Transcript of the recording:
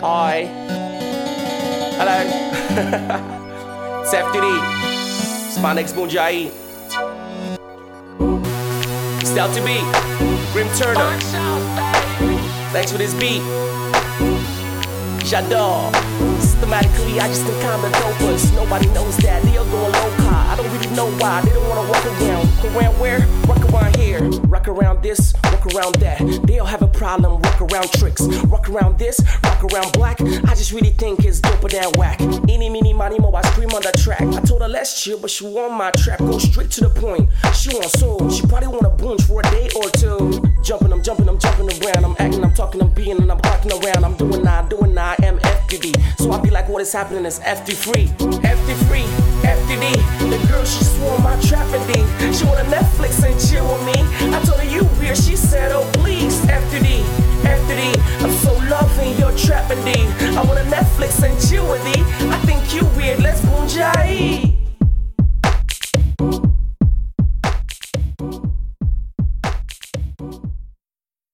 Hi. Hello. Safety. My Bunjai. Style to be. Grimturner. Thanks for this beat. J'adore. Systematically, I just think I'm the dopest. Nobody knows that. They are going low. I don't really know why. They don't wanna walk around. Around where? Walk around that. They all have a problem. Rock around tricks. Rock around this, rock around black. I just really think it's doper than whack. Any, mini, money, mo, I scream on the track. I told her let's chill, but she want my trap. Go straight to the point. She want soul. She probably want a bunch for a day or two. Jumping, I'm jumping, I'm jumping around. I'm acting, I'm talking, I'm being, and I'm barking around. I'm doing I, doing I am FDD. So I be like, what is happening is FD free. FD free, FDD. The girl, she swore my trap. She wanna Netflix and chill with me. She said, oh please, FDD. FDD, I'm so loving your trap and D. I wanna Netflix and chill with thee. I think you weird, let's boonjai.